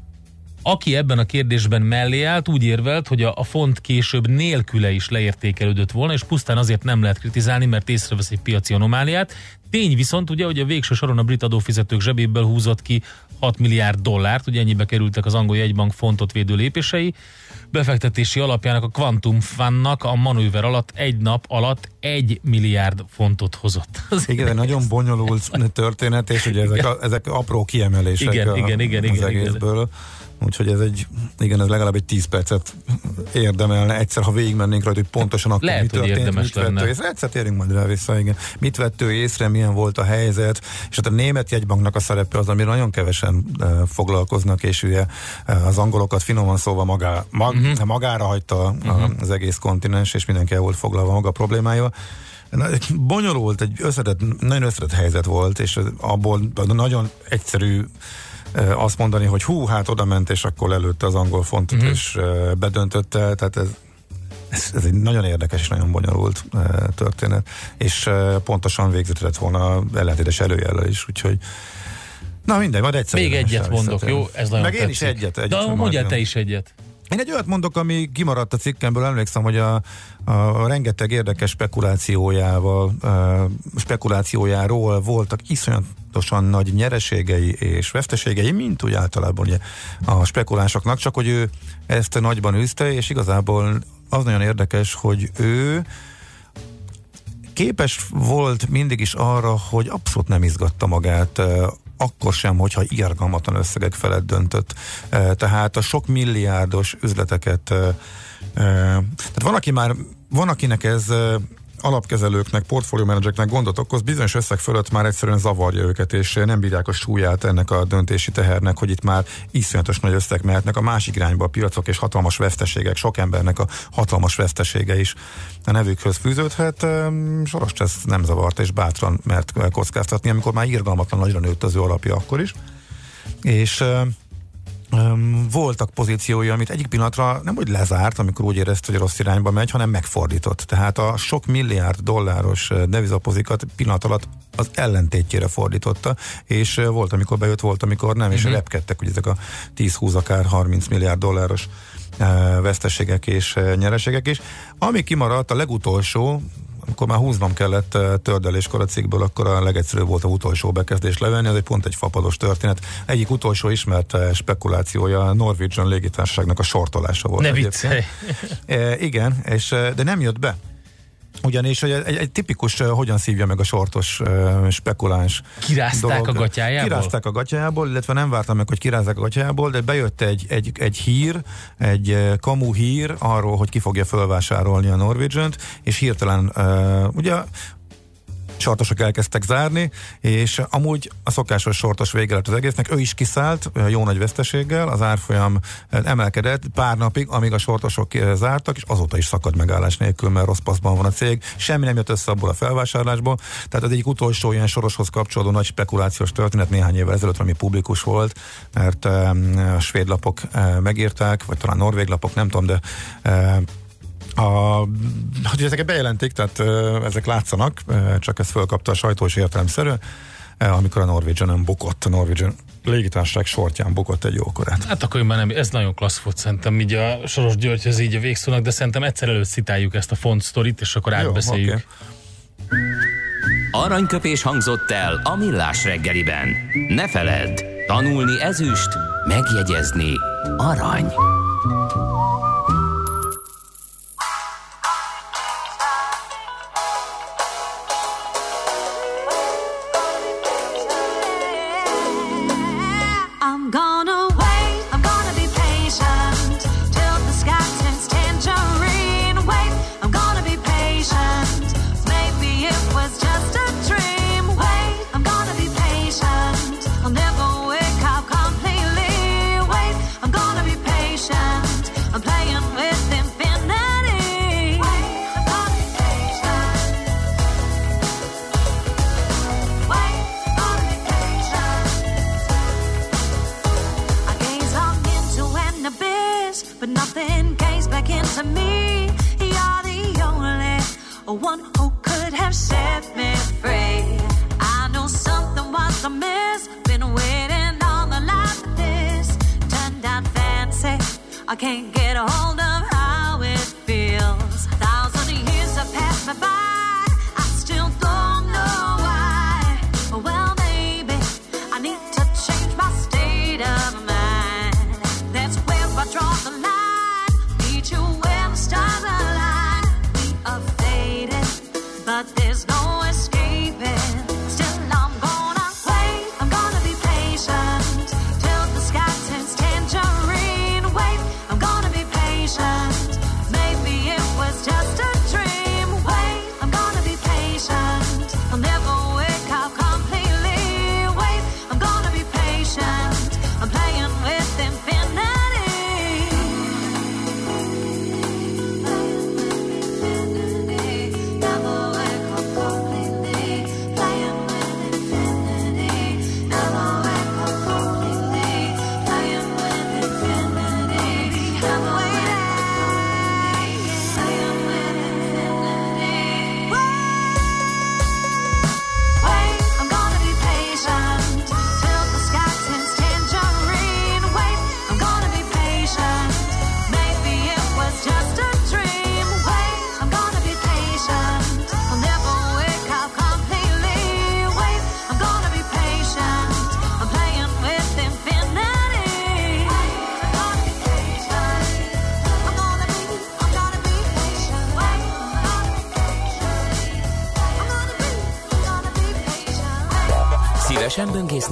aki ebben a kérdésben mellé állt, úgy érvelt, hogy a, a font később nélküle is leértékelődött volna, és pusztán azért nem lehet kritizálni, mert észrevesz egy piaci anomáliát. Tény viszont ugye, hogy a végső soron a brit adófizetők zsebéből húzott ki 6 milliárd dollárt, ugye ennyibe kerültek az angol jegybank fontot védő lépései. Befektetési alapjának a Quantum Funnak a manőver alatt egy nap alatt egy milliárd fontot hozott. Az igen, egy nagyon bonyolult történet, és ugye ezek, a, ezek apró kiemelések igen, a, igen, igen, az igen, egészből. Igen. Úgyhogy ez egy, igen, ez legalább egy 10 percet érdemelne egyszer, ha végigmennénk rajta, hogy pontosan akkor Lehet, mi történt, mit vett észre. Egyszer térjünk majd rá vissza, igen. Mit vett ő észre, milyen volt a helyzet, és hát a német jegybanknak a szerepe az, amire nagyon kevesen uh, foglalkoznak, és ugye uh, az angolokat finoman szóval magá, mag, uh-huh. magára hagyta uh-huh. az egész kontinens, és mindenki el volt foglalva maga problémája bonyolult, egy összetett, nagyon összetett helyzet volt, és abból nagyon egyszerű azt mondani, hogy hú, hát oda ment, és akkor előtte az angol fontot, uh-huh. és bedöntötte, tehát ez, ez, ez egy nagyon érdekes és nagyon bonyolult történet, és pontosan végzetett volna ellentétes előjellel is, úgyhogy Na mindegy, majd egyszer. Még egyet mondok, jó? Ez nagyon Meg tetszik. én is egyet. egyet De mondjál te is egyet. Én egy olyat mondok, ami kimaradt a cikkemből, emlékszem, hogy a, a rengeteg érdekes spekulációjával, a spekulációjáról voltak iszonyatosan nagy nyereségei és veszteségei, mint úgy általában ugye, a spekulásoknak, csak hogy ő ezt nagyban üzte, és igazából az nagyon érdekes, hogy ő képes volt mindig is arra, hogy abszolút nem izgatta magát akkor sem, hogyha irgalmatlan összegek felett döntött. Tehát a sok milliárdos üzleteket tehát van, aki már, van, akinek ez alapkezelőknek, portfóliómenedzseknek gondot okoz, bizonyos összeg fölött már egyszerűen zavarja őket, és nem bírják a súlyát ennek a döntési tehernek, hogy itt már iszonyatos nagy összeg mehetnek a másik irányba a piacok, és hatalmas veszteségek, sok embernek a hatalmas vesztesége is a nevükhöz fűződhet. Soros ez nem zavart, és bátran mert kockáztatni, amikor már irgalmatlan nagyra nőtt az ő alapja akkor is. És voltak pozíciói, amit egyik pillanatra nem úgy lezárt, amikor úgy érezte, hogy rossz irányba megy, hanem megfordított. Tehát a sok milliárd dolláros devizapozikat pillanat alatt az ellentétjére fordította, és volt, amikor bejött, volt, amikor nem, uh-huh. és mhm. repkedtek ugye ezek a 10-20, akár 30 milliárd dolláros veszteségek és nyereségek is. Ami kimaradt, a legutolsó, amikor már húznom kellett eh, tördeléskor a cikkből, akkor a legegyszerűbb volt a utolsó bekezdés levenni, ez egy pont egy fapados történet. Egyik utolsó ismert eh, spekulációja a Norwegian légitársaságnak a sortolása volt. Ne viccelj! E, igen, és, de nem jött be. Ugyanis hogy egy, egy tipikus, uh, hogyan szívja meg a sortos uh, spekuláns Kirázták dolog. a gatyájából? Kirázták a gatyájából, illetve nem vártam meg, hogy kirázzák a gatyájából, de bejött egy, egy, egy hír, egy uh, kamu hír arról, hogy ki fogja fölvásárolni a norwegian és hirtelen, uh, ugye sortosok elkezdtek zárni, és amúgy a szokásos sortos vége lett az egésznek, ő is kiszállt jó nagy veszteséggel, az árfolyam emelkedett pár napig, amíg a sortosok zártak, és azóta is szakad megállás nélkül, mert rossz paszban van a cég, semmi nem jött össze abból a felvásárlásból, tehát az egyik utolsó ilyen soroshoz kapcsolódó nagy spekulációs történet néhány évvel ezelőtt, ami publikus volt, mert a svéd lapok megírták, vagy talán norvég lapok, nem tudom, de a, hogy ezeket bejelentik, tehát ezek látszanak, csak ezt fölkapta a sajtó és értelemszerű, amikor a Norwegian nem bukott, a Norwegian légitársaság sortján bukott egy jókorát. Hát akkor már nem, ez nagyon klassz volt szerintem, így a Soros Györgyhöz így a végszónak, de szerintem egyszer előtt citáljuk ezt a font sztorit, és akkor átbeszéljük. Jó, okay. Aranyköpés hangzott el a millás reggeliben. Ne feledd, tanulni ezüst, megjegyezni arany. one who could have set me free. I know something was amiss, been waiting all the life for this. Turned out fancy, I can't get a hold.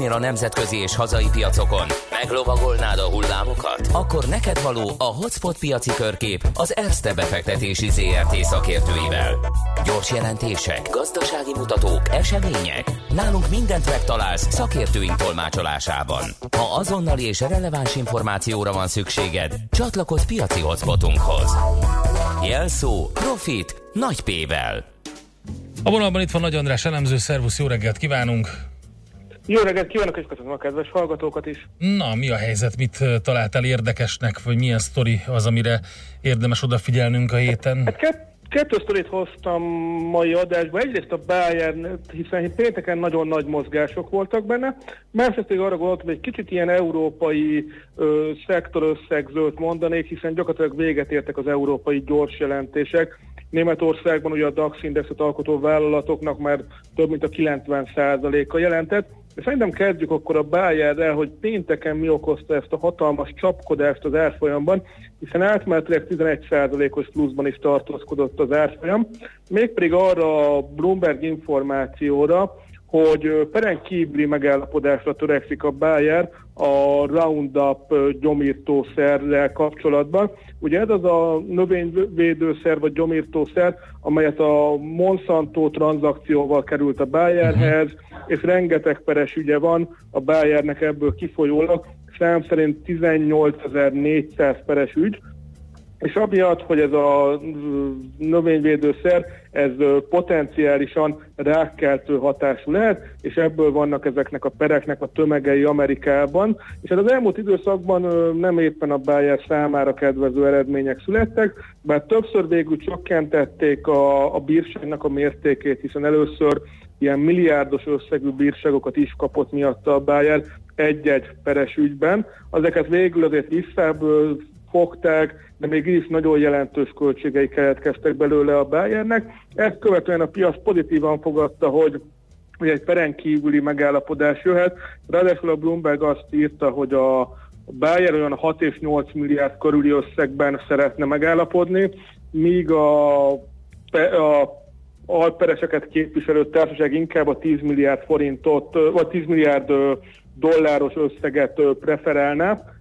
Böngésznél a nemzetközi és hazai piacokon? Meglovagolnád a hullámokat? Akkor neked való a Hotspot piaci körkép az Erste befektetési ZRT szakértőivel. Gyors jelentések, gazdasági mutatók, események. Nálunk mindent megtalálsz szakértőink tolmácsolásában. Ha azonnali és releváns információra van szükséged, csatlakozz piaci hotspotunkhoz. Jelszó Profit nagy P-vel. A vonalban itt van Nagy András elemző, szervusz, jó reggelt kívánunk! Jó reggelt kívánok, és köszönöm a kedves hallgatókat is. Na, mi a helyzet? Mit találtál érdekesnek, vagy milyen sztori az, amire érdemes odafigyelnünk a héten? Hát kett, kettő sztorit hoztam mai adásba. Egyrészt a Bayern, hiszen pénteken nagyon nagy mozgások voltak benne. Másrészt pedig arra gondoltam, hogy egy kicsit ilyen európai ö, szektor összegzőt mondanék, hiszen gyakorlatilag véget értek az európai gyors jelentések. Németországban ugye a DAX indexet alkotó vállalatoknak már több mint a 90%-a jelentett. Szerintem kezdjük akkor a Bayerrel, hogy pénteken mi okozta ezt a hatalmas csapkodást az árfolyamban, hiszen átmenetileg 11%-os pluszban is tartózkodott az árfolyam, mégpedig arra a Bloomberg információra, hogy peren kívüli megállapodásra törekszik a Bayer a Roundup gyomírtószerrel kapcsolatban. Ugye ez az a növényvédőszer vagy gyomírtószer, amelyet a Monsanto tranzakcióval került a Bayerhez, és rengeteg peres ügye van a Bayernek ebből kifolyólag, szám szerint 18.400 peres ügy, és amiatt, hogy ez a növényvédőszer, ez potenciálisan rákkeltő hatású lehet, és ebből vannak ezeknek a pereknek a tömegei Amerikában, és hát az elmúlt időszakban nem éppen a Bayer számára kedvező eredmények születtek, bár többször végül csökkentették a, a bírságnak a mértékét, hiszen először ilyen milliárdos összegű bírságokat is kapott miatta a Bayer egy-egy peres ügyben. Ezeket végül azért visszább fogták, de még is nagyon jelentős költségei keletkeztek belőle a Bayernnek. Ezt követően a piac pozitívan fogadta, hogy hogy egy peren kívüli megállapodás jöhet. Ráadásul a Bloomberg azt írta, hogy a Bayer olyan 6 és 8 milliárd körüli összegben szeretne megállapodni, míg a, a alpereseket képviselő társaság inkább a 10 milliárd forintot, vagy 10 milliárd dolláros összeget preferálna.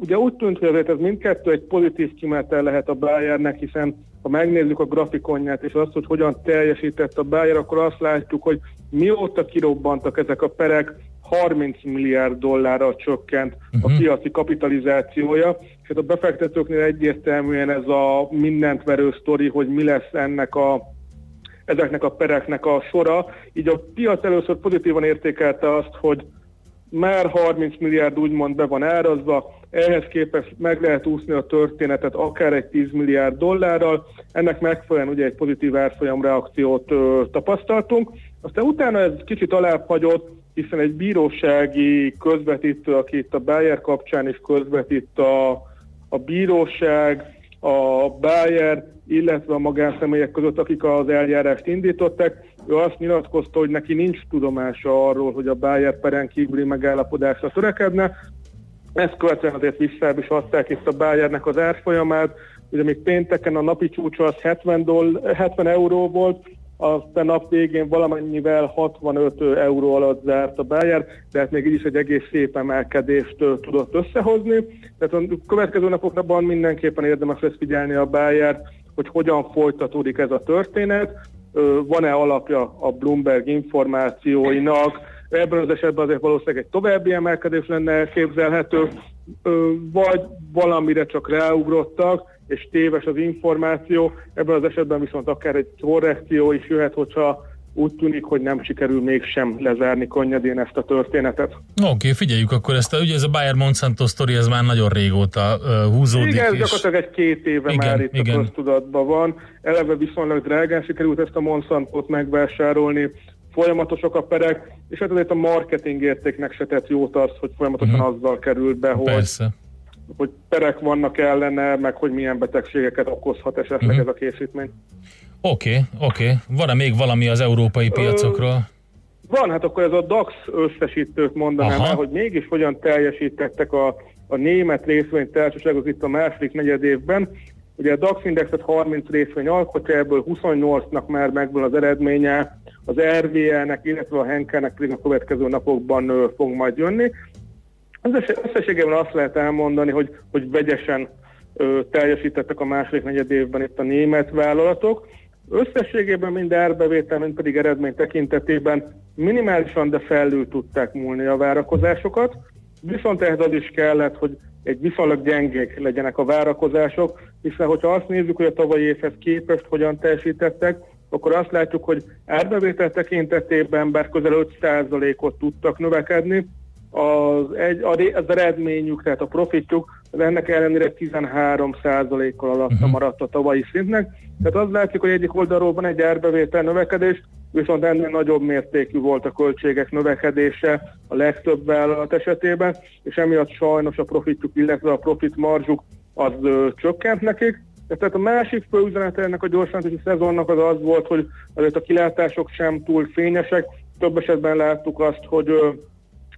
Ugye úgy tűnt, hogy azért ez mindkettő egy pozitív kimenetel lehet a Bayernek, hiszen ha megnézzük a grafikonját és azt, hogy hogyan teljesített a Bayer, akkor azt látjuk, hogy mióta kirobbantak ezek a perek, 30 milliárd dollárra csökkent uh-huh. a mhm. piaci kapitalizációja, és hát a befektetőknél egyértelműen ez a mindent verő sztori, hogy mi lesz ennek a ezeknek a pereknek a sora. Így a piac először pozitívan értékelte azt, hogy már 30 milliárd úgymond be van árazva, ehhez képest meg lehet úszni a történetet akár egy 10 milliárd dollárral, ennek megfelelően ugye egy pozitív árfolyam reakciót ö, tapasztaltunk. Aztán utána ez kicsit alább hiszen egy bírósági közvetítő, aki itt a Bayer kapcsán is közvetít a, a bíróság, a Bayer, illetve a magánszemélyek között, akik az eljárást indították, ő azt nyilatkozta, hogy neki nincs tudomása arról, hogy a Bayer peren kívüli megállapodásra törekedne. Ezt követően azért visszább is adták itt a Bayernek az árfolyamát, ugye még pénteken a napi csúcsa az 70, doll, 70 euró volt, a nap végén valamennyivel 65 euró alatt zárt a Bayer, de hát még így is egy egész szép emelkedést tudott összehozni. Tehát a következő napokban mindenképpen érdemes lesz figyelni a Bayer, hogy hogyan folytatódik ez a történet van-e alapja a Bloomberg információinak, ebben az esetben azért valószínűleg egy további emelkedés lenne elképzelhető, vagy valamire csak ráugrottak, és téves az információ, ebben az esetben viszont akár egy korrekció is jöhet, hogyha úgy tűnik, hogy nem sikerül mégsem lezárni könnyedén ezt a történetet. Oké, okay, figyeljük akkor ezt. A, ugye ez a Bayer Monsanto sztori, ez már nagyon régóta uh, húzódik. Igen, ez gyakorlatilag egy két éve igen, már itt igen. a köztudatban van. Eleve viszonylag drágán sikerült ezt a Monsantot megvásárolni, folyamatosak a perek, és hát azért a marketing értéknek se tett jót az, hogy folyamatosan uh-huh. azzal került be, hogy Persze hogy perek vannak ellene, meg hogy milyen betegségeket okozhat esetleg uh-huh. ez a készítmény. Oké, okay, oké. Okay. Van-e még valami az európai piacokról? Van, hát akkor ez a DAX összesítőt mondanám el, hogy mégis hogyan teljesítettek a, a német részvénytársaságok itt a második negyed évben. Ugye a DAX indexet 30 részvény alkotja, ebből 28-nak már megből az eredménye, az RVL-nek, illetve a Henkelnek pedig a következő napokban fog majd jönni. Összességében azt lehet elmondani, hogy, hogy vegyesen teljesítettek a második negyed évben itt a német vállalatok. Összességében mind árbevétel, mind pedig eredmény tekintetében minimálisan, de felül tudták múlni a várakozásokat. Viszont ehhez az is kellett, hogy egy viszonylag gyengék legyenek a várakozások, hiszen hogyha azt nézzük, hogy a tavalyi évhez képest hogyan teljesítettek, akkor azt látjuk, hogy árbevétel tekintetében bár közel 5%-ot tudtak növekedni, az, egy, az eredményük, tehát a profitjuk, az ennek ellenére 13%-kal alatta uh-huh. maradt a tavalyi szintnek. Tehát az látszik, hogy egyik oldalról van egy árbevétel növekedés, viszont ennél nagyobb mértékű volt a költségek növekedése a legtöbb vállalat esetében, és emiatt sajnos a profitjuk, illetve a profit marzsuk az ö, csökkent nekik. Tehát a másik fő üzenete ennek a gyorsantási szezonnak az az volt, hogy azért a kilátások sem túl fényesek. Több esetben láttuk azt, hogy ö,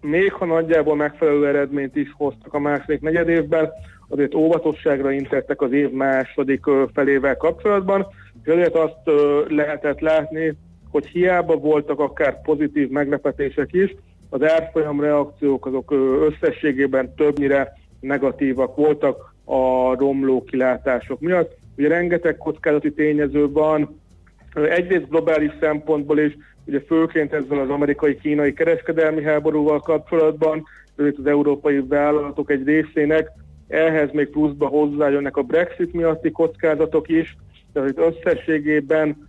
még ha nagyjából megfelelő eredményt is hoztak a második negyed évben, azért óvatosságra intettek az év második felével kapcsolatban, és azért azt lehetett látni, hogy hiába voltak akár pozitív meglepetések is, az árfolyam reakciók azok összességében többnyire negatívak voltak a romló kilátások miatt. Ugye rengeteg kockázati tényező van, egyrészt globális szempontból is, ugye főként ezzel az amerikai-kínai kereskedelmi háborúval kapcsolatban, az európai vállalatok egy részének, ehhez még pluszba hozzájönnek a Brexit miatti kockázatok is, tehát itt összességében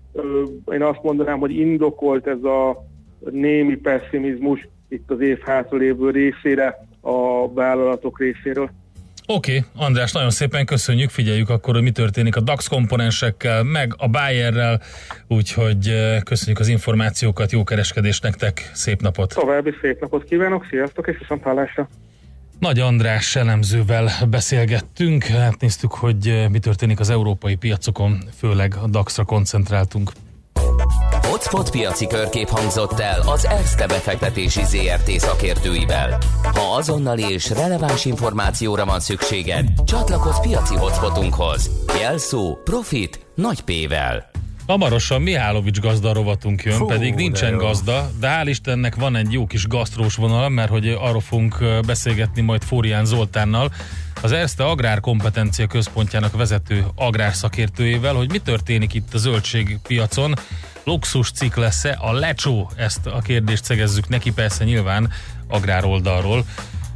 én azt mondanám, hogy indokolt ez a némi pessimizmus itt az év hátralévő részére a vállalatok részéről. Oké, okay, András, nagyon szépen köszönjük, figyeljük akkor, hogy mi történik a DAX komponensekkel, meg a Bayerrel, úgyhogy köszönjük az információkat, jó kereskedést nektek, szép napot! További szép napot kívánok, sziasztok, és viszont hallásra! Nagy András elemzővel beszélgettünk, hát néztük, hogy mi történik az európai piacokon, főleg a DAX-ra koncentráltunk. Hotspot piaci körkép hangzott el az ESZTE befektetési ZRT szakértőivel. Ha azonnali és releváns információra van szükséged, csatlakozz piaci hotspotunkhoz. Jelszó Profit nagy P-vel. Hamarosan Mihálovics gazda rovatunk jön, Fú, pedig nincsen de gazda, de hál' Istennek van egy jó kis gasztrós vonal, mert hogy arról fogunk beszélgetni majd Fórián Zoltánnal, az Erste Agrárkompetencia Központjának vezető agrárszakértőjével, hogy mi történik itt a zöldségpiacon, luxus cikk lesz-e a lecsó? Ezt a kérdést szegezzük neki, persze nyilván agrár oldalról,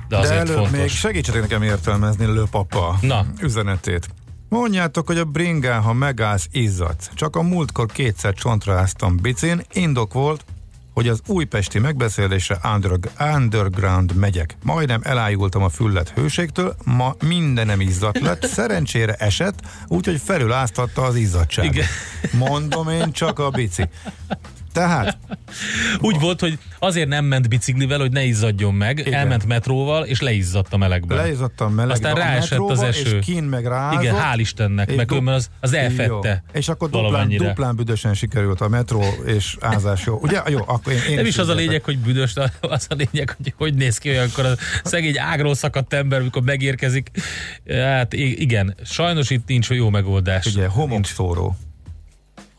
de de előbb fontos. még segítsetek nekem értelmezni Lőpapa Na. üzenetét. Mondjátok, hogy a bringán, ha megállsz, izzadsz. Csak a múltkor kétszer csontra áztam bicin, indok volt, hogy az újpesti megbeszélésre underground megyek. Majdnem elájultam a füllet hőségtől, ma mindenem izzat lett, szerencsére esett, úgyhogy felüláztatta az izzadság. Igen. Mondom én csak a bici. Tehát? Úgy volt, hogy azért nem ment biciklivel, hogy ne izzadjon meg, Igen. elment metróval, és leizzadt a melegben. Leizzadt a melegben. Aztán ráesett az eső. És kín meg rázott. Igen, hál' Istennek, meg du- az, az elfette. Jó. És akkor duplán, duplán büdösen sikerült a metró és ázás jó. Ugye? Jó, akkor én, én Nem is, is az a lényeg, hogy büdös, az a lényeg, hogy hogy néz ki olyankor a szegény ágról szakadt ember, amikor megérkezik. Hát igen, sajnos itt nincs jó megoldás. Ugye, homokszóró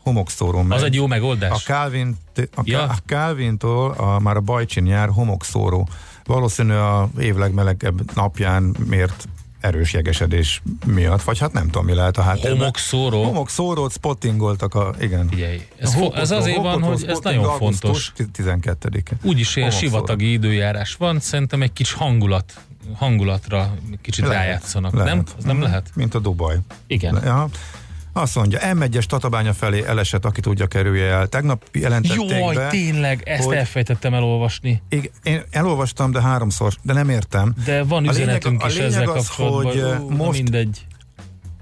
homokszóró meg. Az egy jó megoldás. A Calvin, a, ja. a Calvin-tól a, már a Bajcsin jár homokszóró. Valószínű a év legmelegebb napján mért erős jegesedés miatt, vagy hát nem tudom, mi lehet a háttérben. Homokszóró? Homokszórót spottingoltak a, igen. Figyelj, ez, fo- ez azért van, hogy ez nagyon fontos. 12-e. Úgyis ilyen sivatagi időjárás van, szerintem egy kicsi hangulat hangulatra kicsit lehet, rájátszanak, lehet. nem? Az nem mhm. lehet? Mint a Dubaj. Igen. Ja. Azt mondja, M1-es Tatabánya felé elesett, aki tudja kerülje el. Tegnap jelentették Jaj, be, tényleg, ezt hogy, elfejtettem elolvasni. Igen, én elolvastam, de háromszor, de nem értem. De van üzenetünk a lényeg, is a ezzel az, kapcsolatban. Hogy most, mindegy.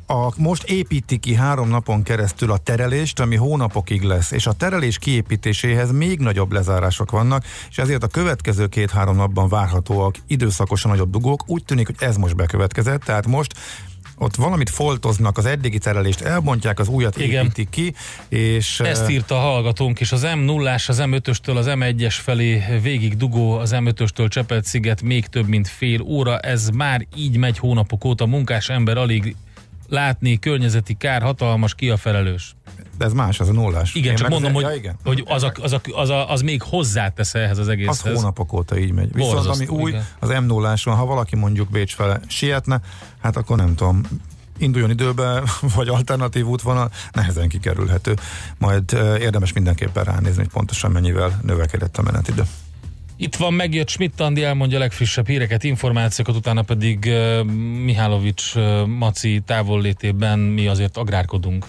A, most építi ki három napon keresztül a terelést, ami hónapokig lesz, és a terelés kiépítéséhez még nagyobb lezárások vannak, és ezért a következő két-három napban várhatóak időszakosan nagyobb dugók. Úgy tűnik, hogy ez most bekövetkezett, tehát most ott valamit foltoznak, az eddigi terelést elbontják, az újat Igen. építik ki, és... Ezt írta a hallgatónk is, az M0-ás, az M5-östől az M1-es felé végig dugó, az M5-östől Csepelt-sziget még több mint fél óra, ez már így megy hónapok óta, munkás ember alig látni, környezeti kár hatalmas, ki a felelős? De ez más, az a nullás. Igen, Én csak mondom, az, hogy, ja, igen. hogy az, a, az, a, az, a, az még hozzátesz ehhez az Az egészhez. hónapok óta így megy. Viszont ami Borzasztó, új, igen. az m 0 van, ha valaki mondjuk Bécs fele sietne, hát akkor nem tudom, induljon időbe, vagy alternatív útvonal, nehezen kikerülhető. Majd érdemes mindenképpen ránézni, hogy pontosan mennyivel növekedett a menetidő. Itt van, megjött Schmidt Andi, elmondja a legfrissebb híreket, információkat, utána pedig uh, Mihálovics uh, Maci távollétében mi azért agrárkodunk.